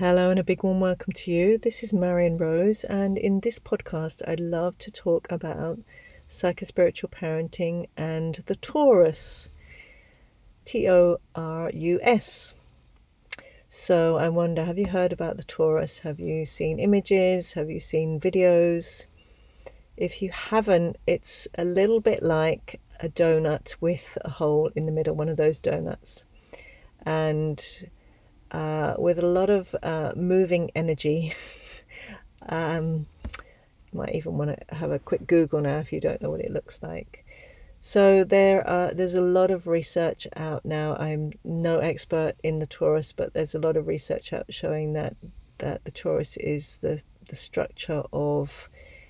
Hello, and a big warm welcome to you. This is Marion Rose, and in this podcast, I'd love to talk about psychospiritual parenting and the torus. T O R U S. So, I wonder have you heard about the torus? Have you seen images? Have you seen videos? If you haven't, it's a little bit like a donut with a hole in the middle, one of those donuts. And uh, with a lot of uh, moving energy. um, might even want to have a quick Google now if you don't know what it looks like. So there are there's a lot of research out now. I'm no expert in the torus, but there's a lot of research out showing that that the torus is the the structure of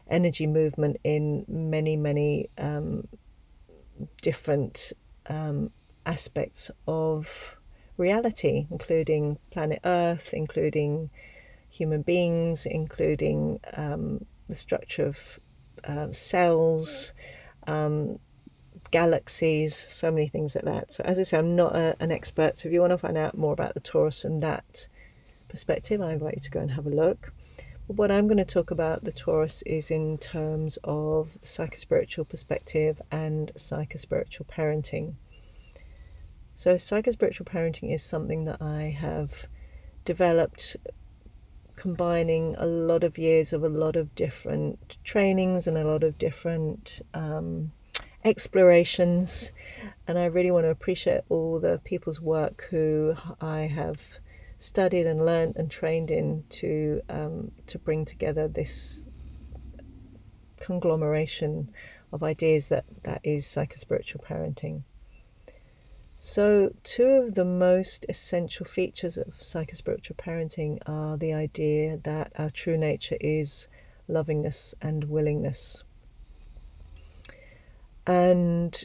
energy movement in many many um, different um, aspects of reality, including planet Earth, including human beings, including um, the structure of uh, cells, um, galaxies, so many things like that. So, as I say, I'm not a, an expert. So, if you want to find out more about the torus from that perspective, I invite you to go and have a look. But what I'm going to talk about the torus is in terms of the psychospiritual perspective and psychospiritual parenting. So, psychospiritual parenting is something that I have developed combining a lot of years of a lot of different trainings and a lot of different um, explorations. And I really want to appreciate all the people's work who I have studied and learned and trained in to um, to bring together this conglomeration of ideas that that is psychospiritual parenting. So, two of the most essential features of psychospiritual parenting are the idea that our true nature is lovingness and willingness. And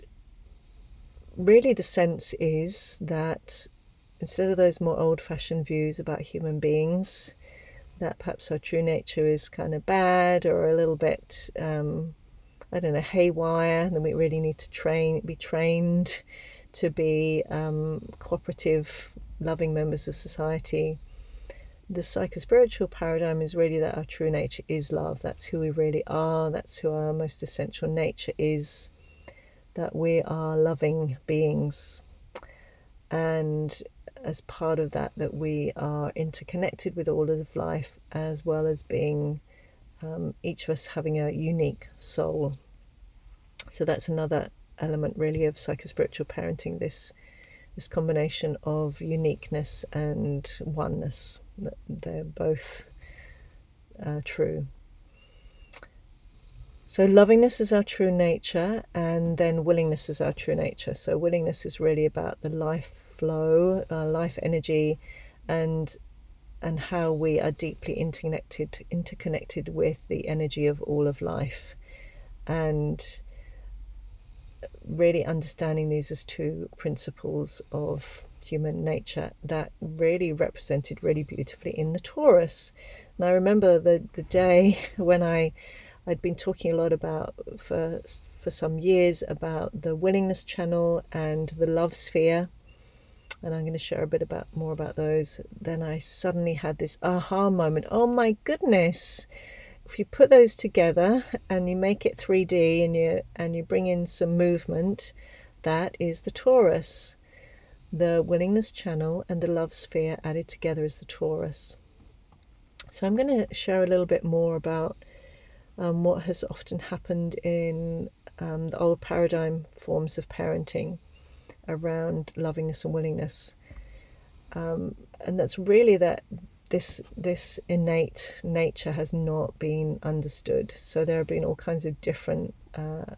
really, the sense is that instead of those more old fashioned views about human beings, that perhaps our true nature is kind of bad or a little bit, um, I don't know, haywire, and then we really need to train, be trained to be um, cooperative, loving members of society. The psychospiritual paradigm is really that our true nature is love. That's who we really are. That's who our most essential nature is. That we are loving beings. And as part of that, that we are interconnected with all of life, as well as being um, each of us having a unique soul. So that's another element really of psychospiritual parenting this this combination of uniqueness and oneness they're both uh, true. So lovingness is our true nature and then willingness is our true nature. So willingness is really about the life flow uh, life energy and and how we are deeply interconnected interconnected with the energy of all of life. And really understanding these as two principles of human nature that really represented really beautifully in the torus. And I remember the, the day when I I'd been talking a lot about for for some years about the willingness channel and the love sphere. And I'm going to share a bit about more about those. Then I suddenly had this aha moment. Oh my goodness if you put those together and you make it 3D and you and you bring in some movement, that is the torus. The willingness channel and the love sphere added together is the torus. So I'm going to share a little bit more about um, what has often happened in um, the old paradigm forms of parenting around lovingness and willingness. Um, and that's really that this this innate nature has not been understood. So there have been all kinds of different uh,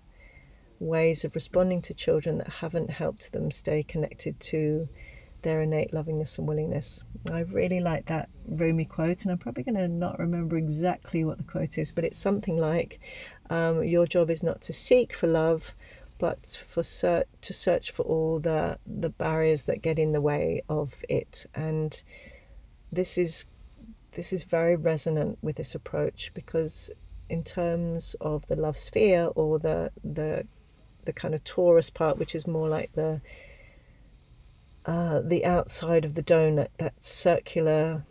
ways of responding to children that haven't helped them stay connected to their innate lovingness and willingness. I really like that Rumi quote, and I'm probably going to not remember exactly what the quote is, but it's something like, um, "Your job is not to seek for love." But for search, to search for all the the barriers that get in the way of it, and this is this is very resonant with this approach because in terms of the love sphere or the the the kind of torus part, which is more like the uh, the outside of the donut, that circular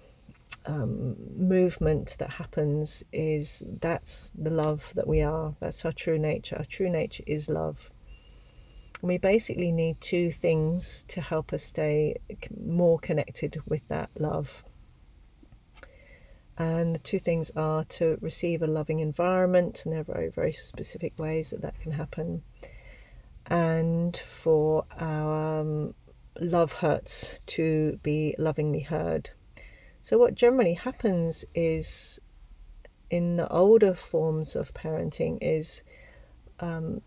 um, movement that happens is that's the love that we are. That's our true nature. Our true nature is love. And we basically need two things to help us stay more connected with that love. And the two things are to receive a loving environment, and there are very, very specific ways that that can happen, and for our um, love hurts to be lovingly heard. So, what generally happens is in the older forms of parenting is um,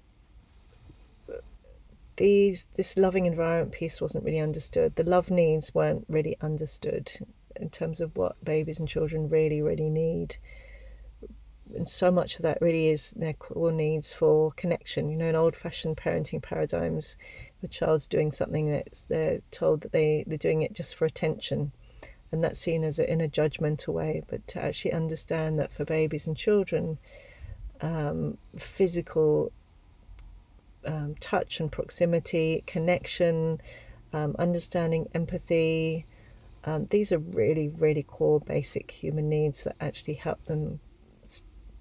these this loving environment piece wasn't really understood. The love needs weren't really understood in terms of what babies and children really, really need. And so much of that really is their core needs for connection. You know, in old fashioned parenting paradigms, a child's doing something that they're told that they, they're doing it just for attention. And that's seen as a, in a judgmental way. But to actually understand that for babies and children, um, physical um, touch and proximity, connection, um, understanding, empathy, um, these are really, really core basic human needs that actually help them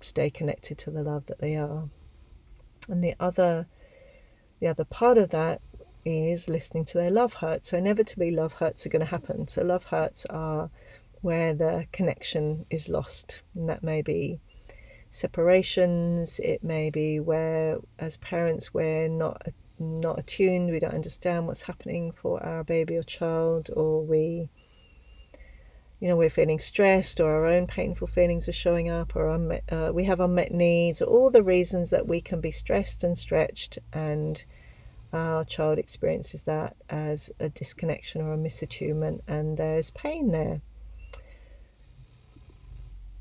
stay connected to the love that they are. And the other, the other part of that is listening to their love hurts. So inevitably, love hurts are going to happen. So love hurts are where the connection is lost, and that may be separations. It may be where, as parents, we're not not attuned. We don't understand what's happening for our baby or child, or we you know we're feeling stressed or our own painful feelings are showing up or unmet, uh, we have unmet needs all the reasons that we can be stressed and stretched and our child experiences that as a disconnection or a misattunement and there's pain there.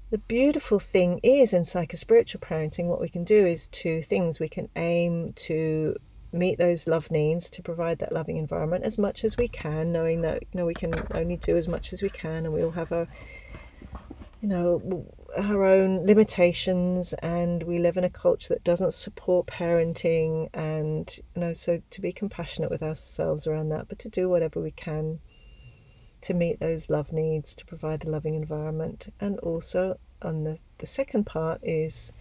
The beautiful thing is in psychospiritual parenting what we can do is two things. We can aim to meet those love needs to provide that loving environment as much as we can knowing that you know we can only do as much as we can and we all have our you know our own limitations and we live in a culture that doesn't support parenting and you know so to be compassionate with ourselves around that but to do whatever we can to meet those love needs to provide a loving environment. And also on the the second part is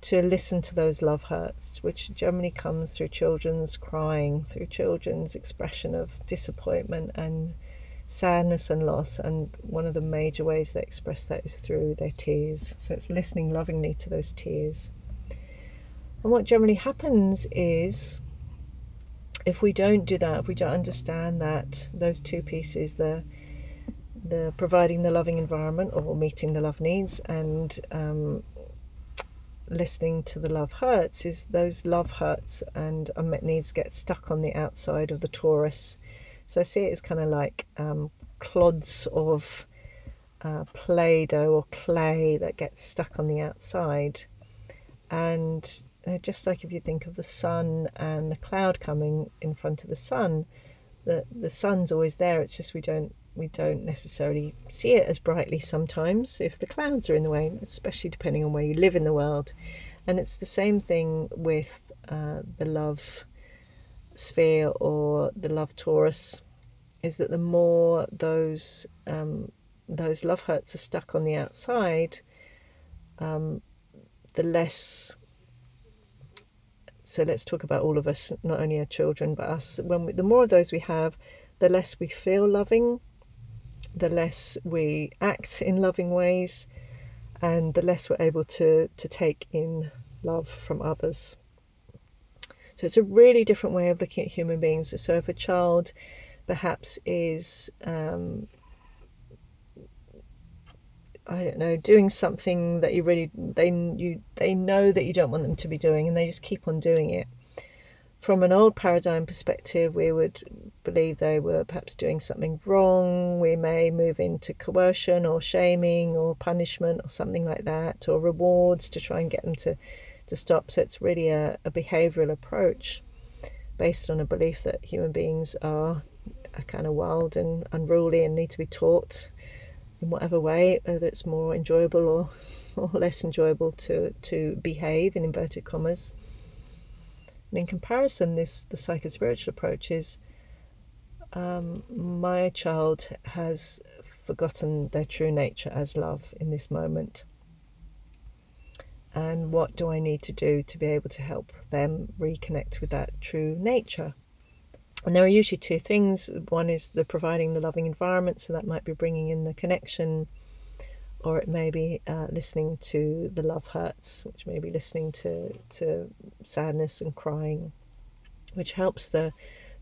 to listen to those love hurts, which generally comes through children's crying, through children's expression of disappointment and sadness and loss. And one of the major ways they express that is through their tears. So it's listening lovingly to those tears. And what generally happens is if we don't do that, if we don't understand that, those two pieces, the the providing the loving environment or meeting the love needs and um, listening to the love hurts is those love hurts and unmet needs get stuck on the outside of the torus. So I see it as kind of like um, clods of uh, Play Doh or clay that gets stuck on the outside. And uh, just like if you think of the sun and the cloud coming in front of the sun, the, the sun's always there, it's just we don't we don't necessarily see it as brightly sometimes if the clouds are in the way, especially depending on where you live in the world. And it's the same thing with uh, the love sphere or the love torus, is that the more those um, those love hurts are stuck on the outside, um, the less. So let's talk about all of us, not only our children, but us. When we, the more of those we have, the less we feel loving, the less we act in loving ways and the less we're able to, to take in love from others. So it's a really different way of looking at human beings. So if a child perhaps is, um, I don't know, doing something that you really they you they know that you don't want them to be doing, and they just keep on doing it, from an old paradigm perspective, we would believe they were perhaps doing something wrong. We may move into coercion or shaming or punishment or something like that, or rewards to try and get them to, to stop. So it's really a, a behavioral approach based on a belief that human beings are, are kind of wild and unruly and need to be taught in whatever way, whether it's more enjoyable or, or less enjoyable to, to behave in inverted commas. And in comparison, this the psychospiritual approach is um, my child has forgotten their true nature as love in this moment. And what do I need to do to be able to help them reconnect with that true nature? And there are usually two things. One is the providing the loving environment, so that might be bringing in the connection, or it may be uh, listening to the love hurts, which may be listening to to sadness and crying, which helps the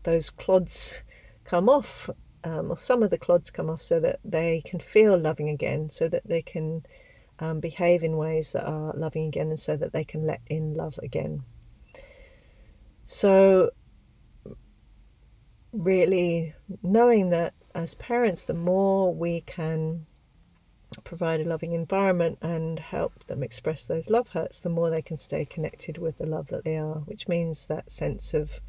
those clods come off, um, or some of the clods come off, so that they can feel loving again, so that they can um, behave in ways that are loving again, and so that they can let in love again. So really knowing that as parents, the more we can provide a loving environment and help them express those love hurts, the more they can stay connected with the love that they are, which means that sense of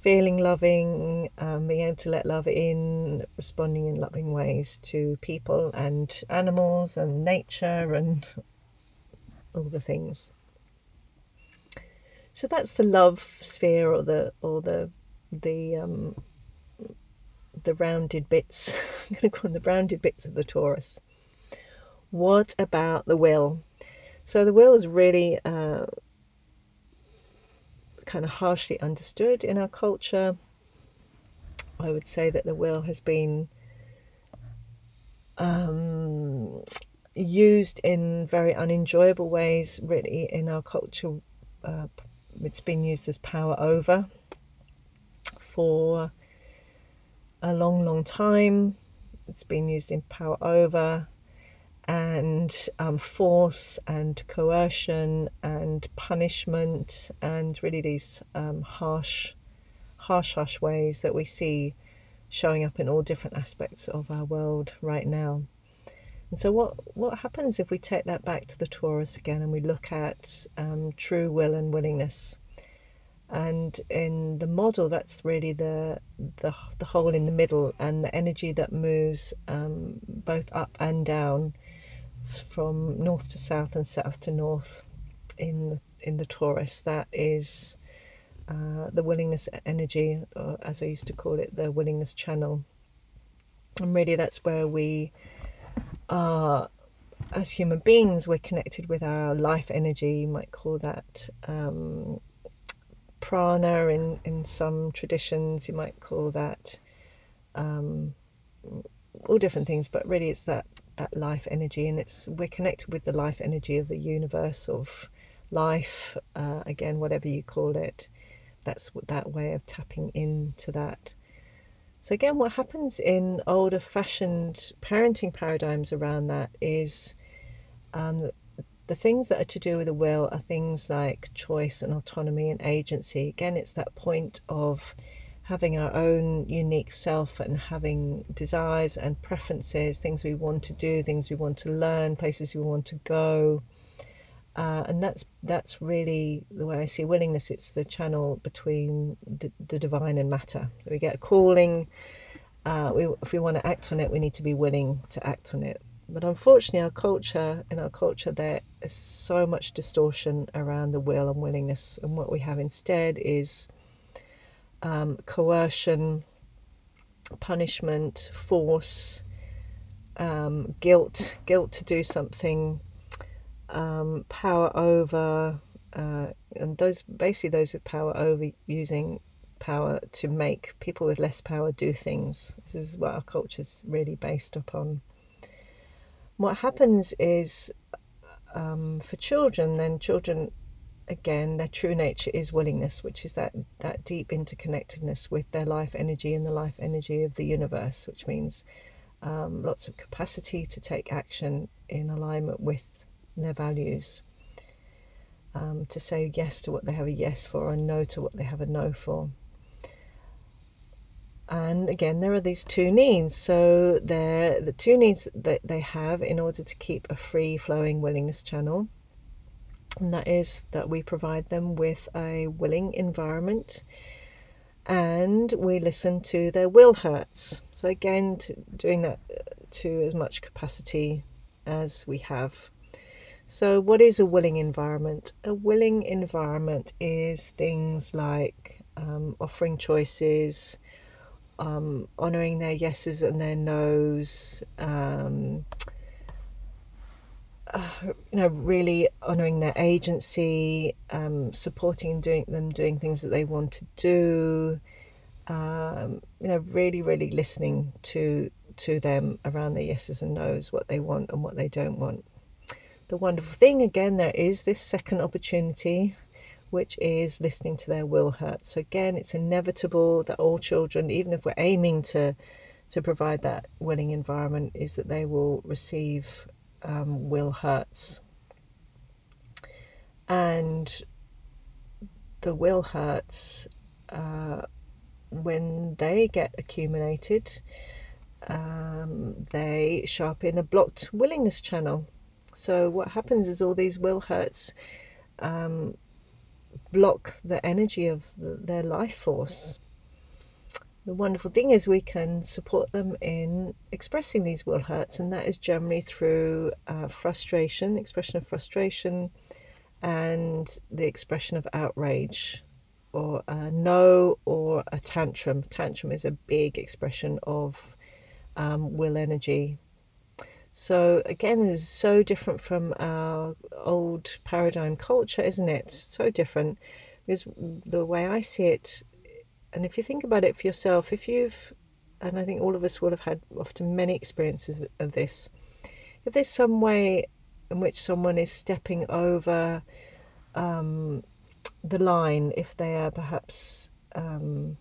feeling loving, um, being able to let love in, responding in loving ways to people and animals and nature and all the things. So that's the love sphere or the or the the um, the rounded bits. I'm going to call them the rounded bits of the torus. What about the will? So the will is really uh, kind of harshly understood in our culture. I would say that the will has been um, used in very unenjoyable ways, really, in our culture. Uh, it's been used as power over for a long, long time. It's been used in power over and um, force and coercion and punishment and really these um, harsh, harsh, harsh ways that we see showing up in all different aspects of our world right now. And so, what what happens if we take that back to the torus again and we look at um, true will and willingness? and in the model that's really the the, the hole in the middle and the energy that moves um, both up and down from north to south and south to north in the, in the torus that is uh, the willingness energy or as I used to call it the willingness channel. And really that's where we are as human beings we're connected with our life energy. You might call that um, prana in, in some traditions, you might call that um, all different things, but really it's that, that life energy, and it's we're connected with the life energy of the universe, of life, uh, again, whatever you call it. That's that way of tapping into that. So, again, what happens in older fashioned parenting paradigms around that is um, the things that are to do with the will are things like choice and autonomy and agency. Again, it's that point of having our own unique self and having desires and preferences, things we want to do, things we want to learn, places we want to go. Uh, and that's that's really the way I see willingness. It's the channel between the, the divine and matter. So we get a calling. Uh, we, if we want to act on it, we need to be willing to act on it. But unfortunately, our culture, in our culture, there is so much distortion around the will and willingness. And what we have instead is um, coercion, punishment, force, um, guilt, guilt to do something, um, power over, uh, and those basically those with power over using power to make people with less power do things. This is what our culture is really based upon. What happens is um, for children, then children, again, their true nature is willingness, which is that, that deep interconnectedness with their life energy and the life energy of the universe, which means um, lots of capacity to take action in alignment with their values. Um, to say yes to what they have a yes for and no to what they have a no for. And again, there are these two needs. So they're the two needs that they have in order to keep a free flowing willingness channel. And that is that we provide them with a willing environment and we listen to their will hurts. So, again, doing that uh, to as much capacity as we have. So, what is a willing environment? A willing environment is things like um, offering choices, um, honoring their yeses and their nos, um, you know, really honoring their agency, um, supporting and doing them doing things that they want to do. Um, you know, really, really listening to to them around their yeses and nos, what they want and what they don't want. The wonderful thing again, there is this second opportunity which is listening to their will hurt. So again, it's inevitable that all children, even if we're aiming to to provide that willing environment, is that they will receive um, will hurts. And the will hurts, uh, when they get accumulated, um, they show up in a blocked willingness channel. So what happens is all these will hurts um, block the energy of their life force. The wonderful thing is we can support them in expressing these will hurts, and that is generally through uh, frustration, expression of frustration, and the expression of outrage, or a no, or a tantrum. Tantrum is a big expression of um, will energy. So again, it is so different from our old paradigm culture, isn't it? So different because the way I see it, and if you think about it for yourself, if you've, and I think all of us will have had often many experiences of this, if there's some way in which someone is stepping over um, the line, if they are perhaps um,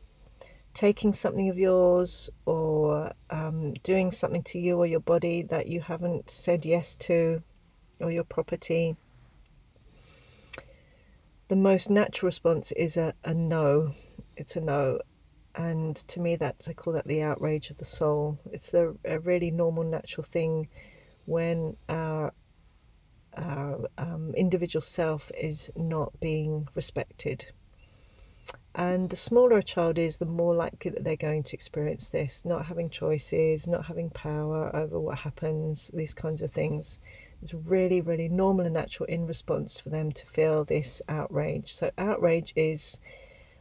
taking something of yours or um, doing something to you or your body that you haven't said yes to or your property, the most natural response is a, a no. It's a no. And to me, that's I call that the outrage of the soul. It's the, a really normal, natural thing when our our um, individual self is not being respected and the smaller a child is, the more likely that they're going to experience this not having choices, not having power over what happens, these kinds of things. It's really, really normal and natural in response for them to feel this outrage. So, outrage is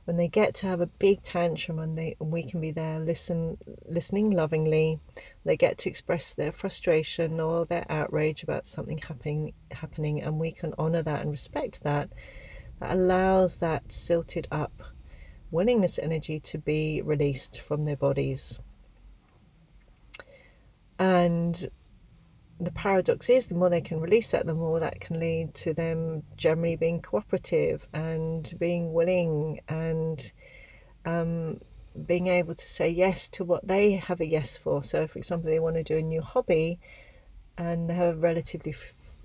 when they get to have a big tantrum and they and we can be there listen listening lovingly they get to express their frustration or their outrage about something happening happening and we can honor that and respect that that allows that silted up willingness energy to be released from their bodies. And the paradox is the more they can release that, the more that can lead to them generally being cooperative and being willing and um, being able to say yes to what they have a yes for. So, for example, they want to do a new hobby and they have a relatively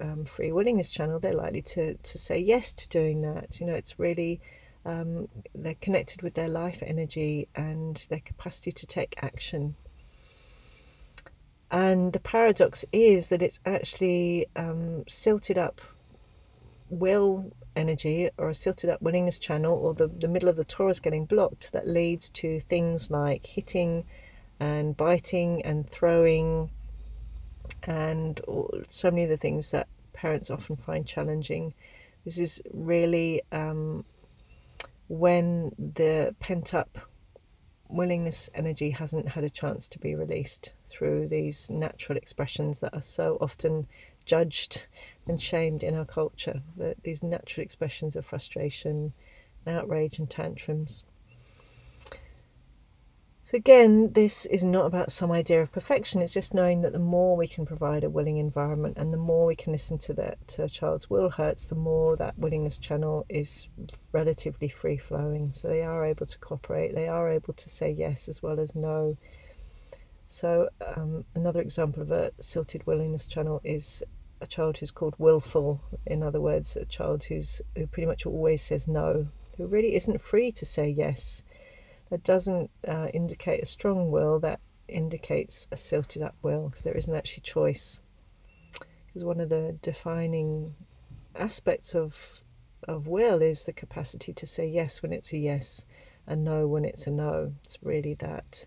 um, free willingness channel, they're likely to, to say yes to doing that. You know, it's really um, they're connected with their life energy and their capacity to take action. And the paradox is that it's actually um, silted up will energy or a silted up willingness channel or the, the middle of the torus getting blocked that leads to things like hitting and biting and throwing and so many of the things that parents often find challenging. This is really um, when the pent up willingness energy hasn't had a chance to be released through these natural expressions that are so often judged and shamed in our culture. The, these natural expressions of frustration, outrage, and tantrums. So, again, this is not about some idea of perfection, it's just knowing that the more we can provide a willing environment and the more we can listen to that to a child's will hurts, the more that willingness channel is relatively free flowing. So, they are able to cooperate, they are able to say yes as well as no. So, um, another example of a silted willingness channel is a child who's called willful. In other words, a child who's who pretty much always says no, who really isn't free to say yes that doesn't uh, indicate a strong will, that indicates a silted up will because there isn't actually choice. Because one of the defining aspects of of will is the capacity to say yes when it's a yes and no when it's a no. It's really that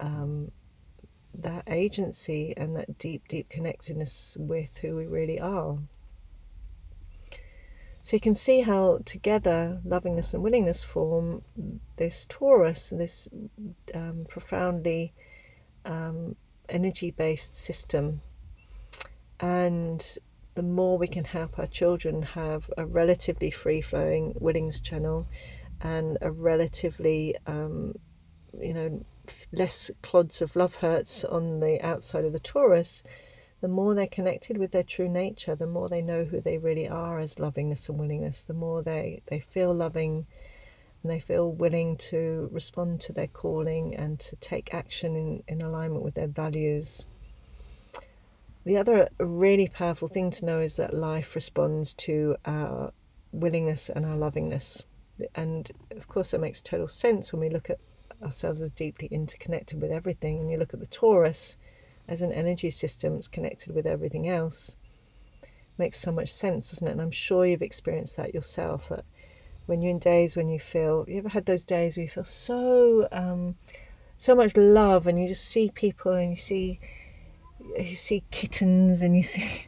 um, that agency and that deep, deep connectedness with who we really are. So you can see how together lovingness and willingness form this torus, this um, profoundly um, energy based system. And the more we can help our children have a relatively free flowing willingness channel and a relatively, um, you know, less clods of love hurts on the outside of the torus, the more they're connected with their true nature, the more they know who they really are as lovingness and willingness, the more they, they feel loving and they feel willing to respond to their calling and to take action in, in alignment with their values. The other really powerful thing to know is that life responds to our willingness and our lovingness. And of course, that makes total sense when we look at ourselves as deeply interconnected with everything. And you look at the torus as an energy system that's connected with everything else. Makes so much sense, doesn't it? And I'm sure you've experienced that yourself. That when you're in days when you feel, you ever had those days where you feel so, um, so much love, and you just see people, and you see, you see kittens, and you see,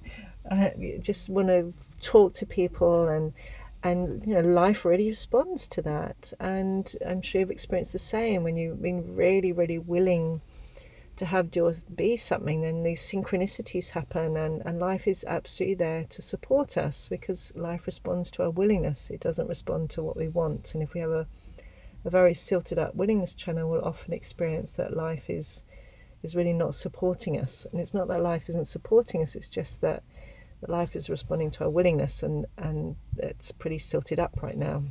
uh, you just want to talk to people, and and you know life really responds to that and i'm sure you've experienced the same when you've been really really willing to have yours be something then these synchronicities happen and, and life is absolutely there to support us because life responds to our willingness. It doesn't respond to what we want. And if we have a, a very silted up willingness channel we'll often experience that life is is really not supporting us. And it's not that life isn't supporting us it's just that that life is responding to our willingness, and, and it's pretty silted up right now.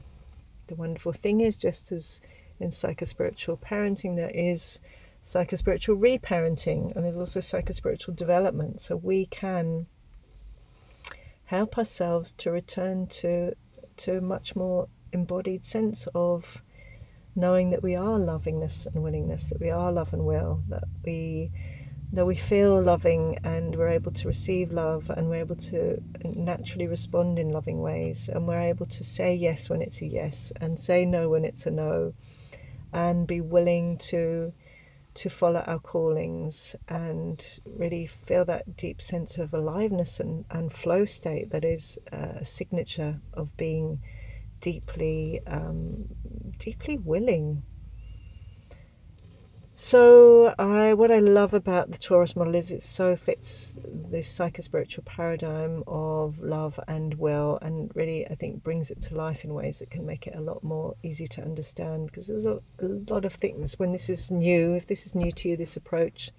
The wonderful thing is, just as in psychospiritual parenting, there is psychospiritual reparenting, and there's also psychospiritual development. So we can help ourselves to return to to a much more embodied sense of knowing that we are lovingness and willingness, that we are love and will, that we that we feel loving and we're able to receive love and we're able to naturally respond in loving ways and we're able to say yes when it's a yes and say no when it's a no and be willing to to follow our callings and really feel that deep sense of aliveness and, and flow state that is a signature of being deeply um, deeply willing so, I what I love about the torus model is it so fits this psychospiritual paradigm of love and will, and really I think brings it to life in ways that can make it a lot more easy to understand. Because there's a, a lot of things when this is new. If this is new to you, this approach,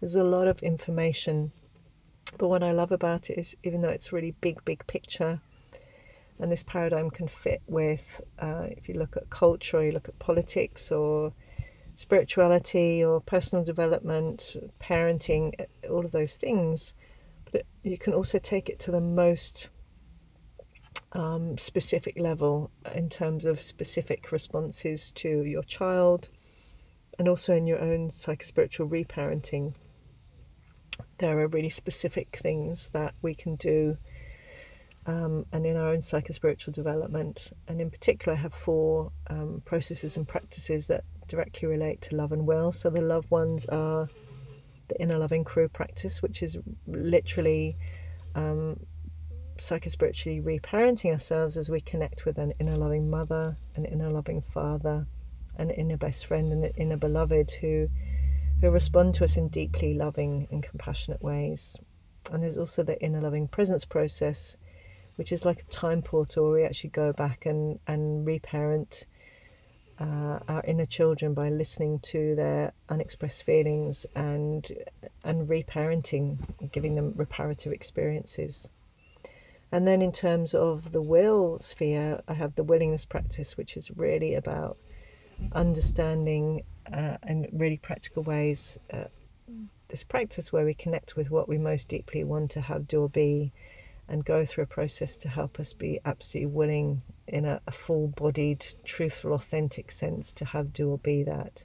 there's a lot of information. But what I love about it is, even though it's really big, big picture, and this paradigm can fit with, uh, if you look at culture, or you look at politics, or spirituality or personal development, parenting, all of those things. But you can also take it to the most um, specific level in terms of specific responses to your child and also in your own psychospiritual reparenting. There are really specific things that we can do. Um, and in our own psychospiritual development, and in particular, I have four um, processes and practices that directly relate to love and will. So the loved ones are the inner loving crew practice, which is literally um, psychospiritually reparenting ourselves as we connect with an inner loving mother, an inner loving father, an inner best friend, and an inner beloved who who respond to us in deeply loving and compassionate ways. And there's also the inner loving presence process, which is like a time portal where we actually go back and, and reparent uh, our inner children by listening to their unexpressed feelings and and reparenting, giving them reparative experiences. And then in terms of the will sphere, I have the willingness practice, which is really about understanding uh, in really practical ways uh, this practice where we connect with what we most deeply want to have, do, or be, and go through a process to help us be absolutely willing in a, a full bodied, truthful, authentic sense to have, do, or be that,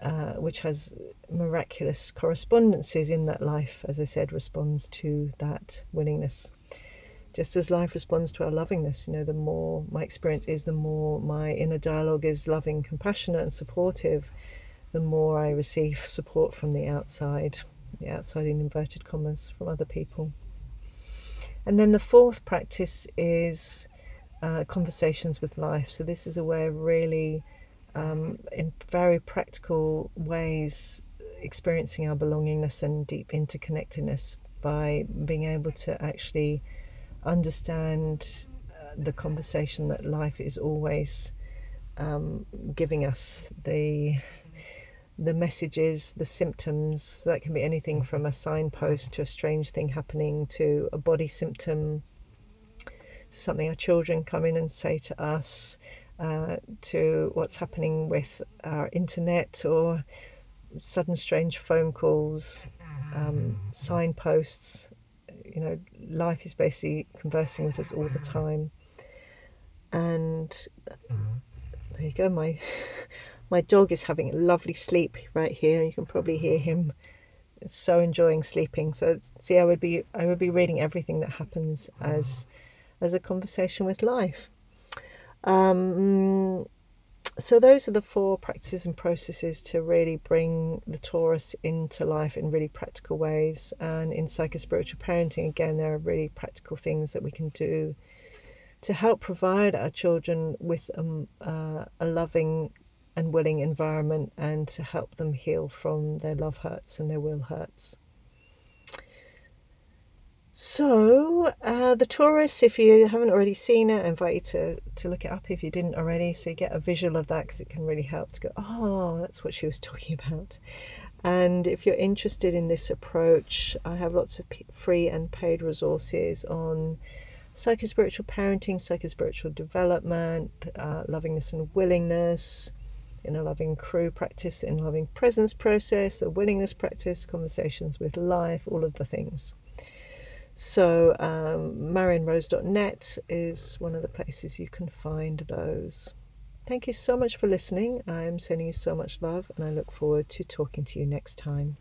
uh, which has miraculous correspondences in that life, as I said, responds to that willingness. Just as life responds to our lovingness, you know, the more my experience is, the more my inner dialogue is loving, compassionate, and supportive, the more I receive support from the outside, the outside in inverted commas, from other people. And then the fourth practice is uh, conversations with life. So this is a way of really, um, in very practical ways, experiencing our belongingness and deep interconnectedness by being able to actually understand uh, the conversation that life is always um, giving us the the messages, the symptoms. That can be anything from a signpost to a strange thing happening to a body symptom to something our children come in and say to us, uh, to what's happening with our internet or sudden strange phone calls, um, signposts. You know, life is basically conversing with us all the time. And there you go, my my dog is having a lovely sleep right here. You can probably hear him so enjoying sleeping. So see, I would be I would be reading everything that happens as as a conversation with life. Um, so those are the four practices and processes to really bring the torus into life in really practical ways. And in psychospiritual parenting, again, there are really practical things that we can do to help provide our children with um, uh, a loving and willing environment and to help them heal from their love hurts and their will hurts. So, uh, the torus, if you haven't already seen it, I invite you to, to look it up if you didn't already so you get a visual of that because it can really help to go, oh, that's what she was talking about. And if you're interested in this approach, I have lots of free and paid resources on psychospiritual parenting, psychospiritual development, uh, lovingness and willingness, in a loving crew practice, in loving presence process, the willingness practice, conversations with life, all of the things. So, um, marionrose.net is one of the places you can find those. Thank you so much for listening. I'm sending you so much love, and I look forward to talking to you next time.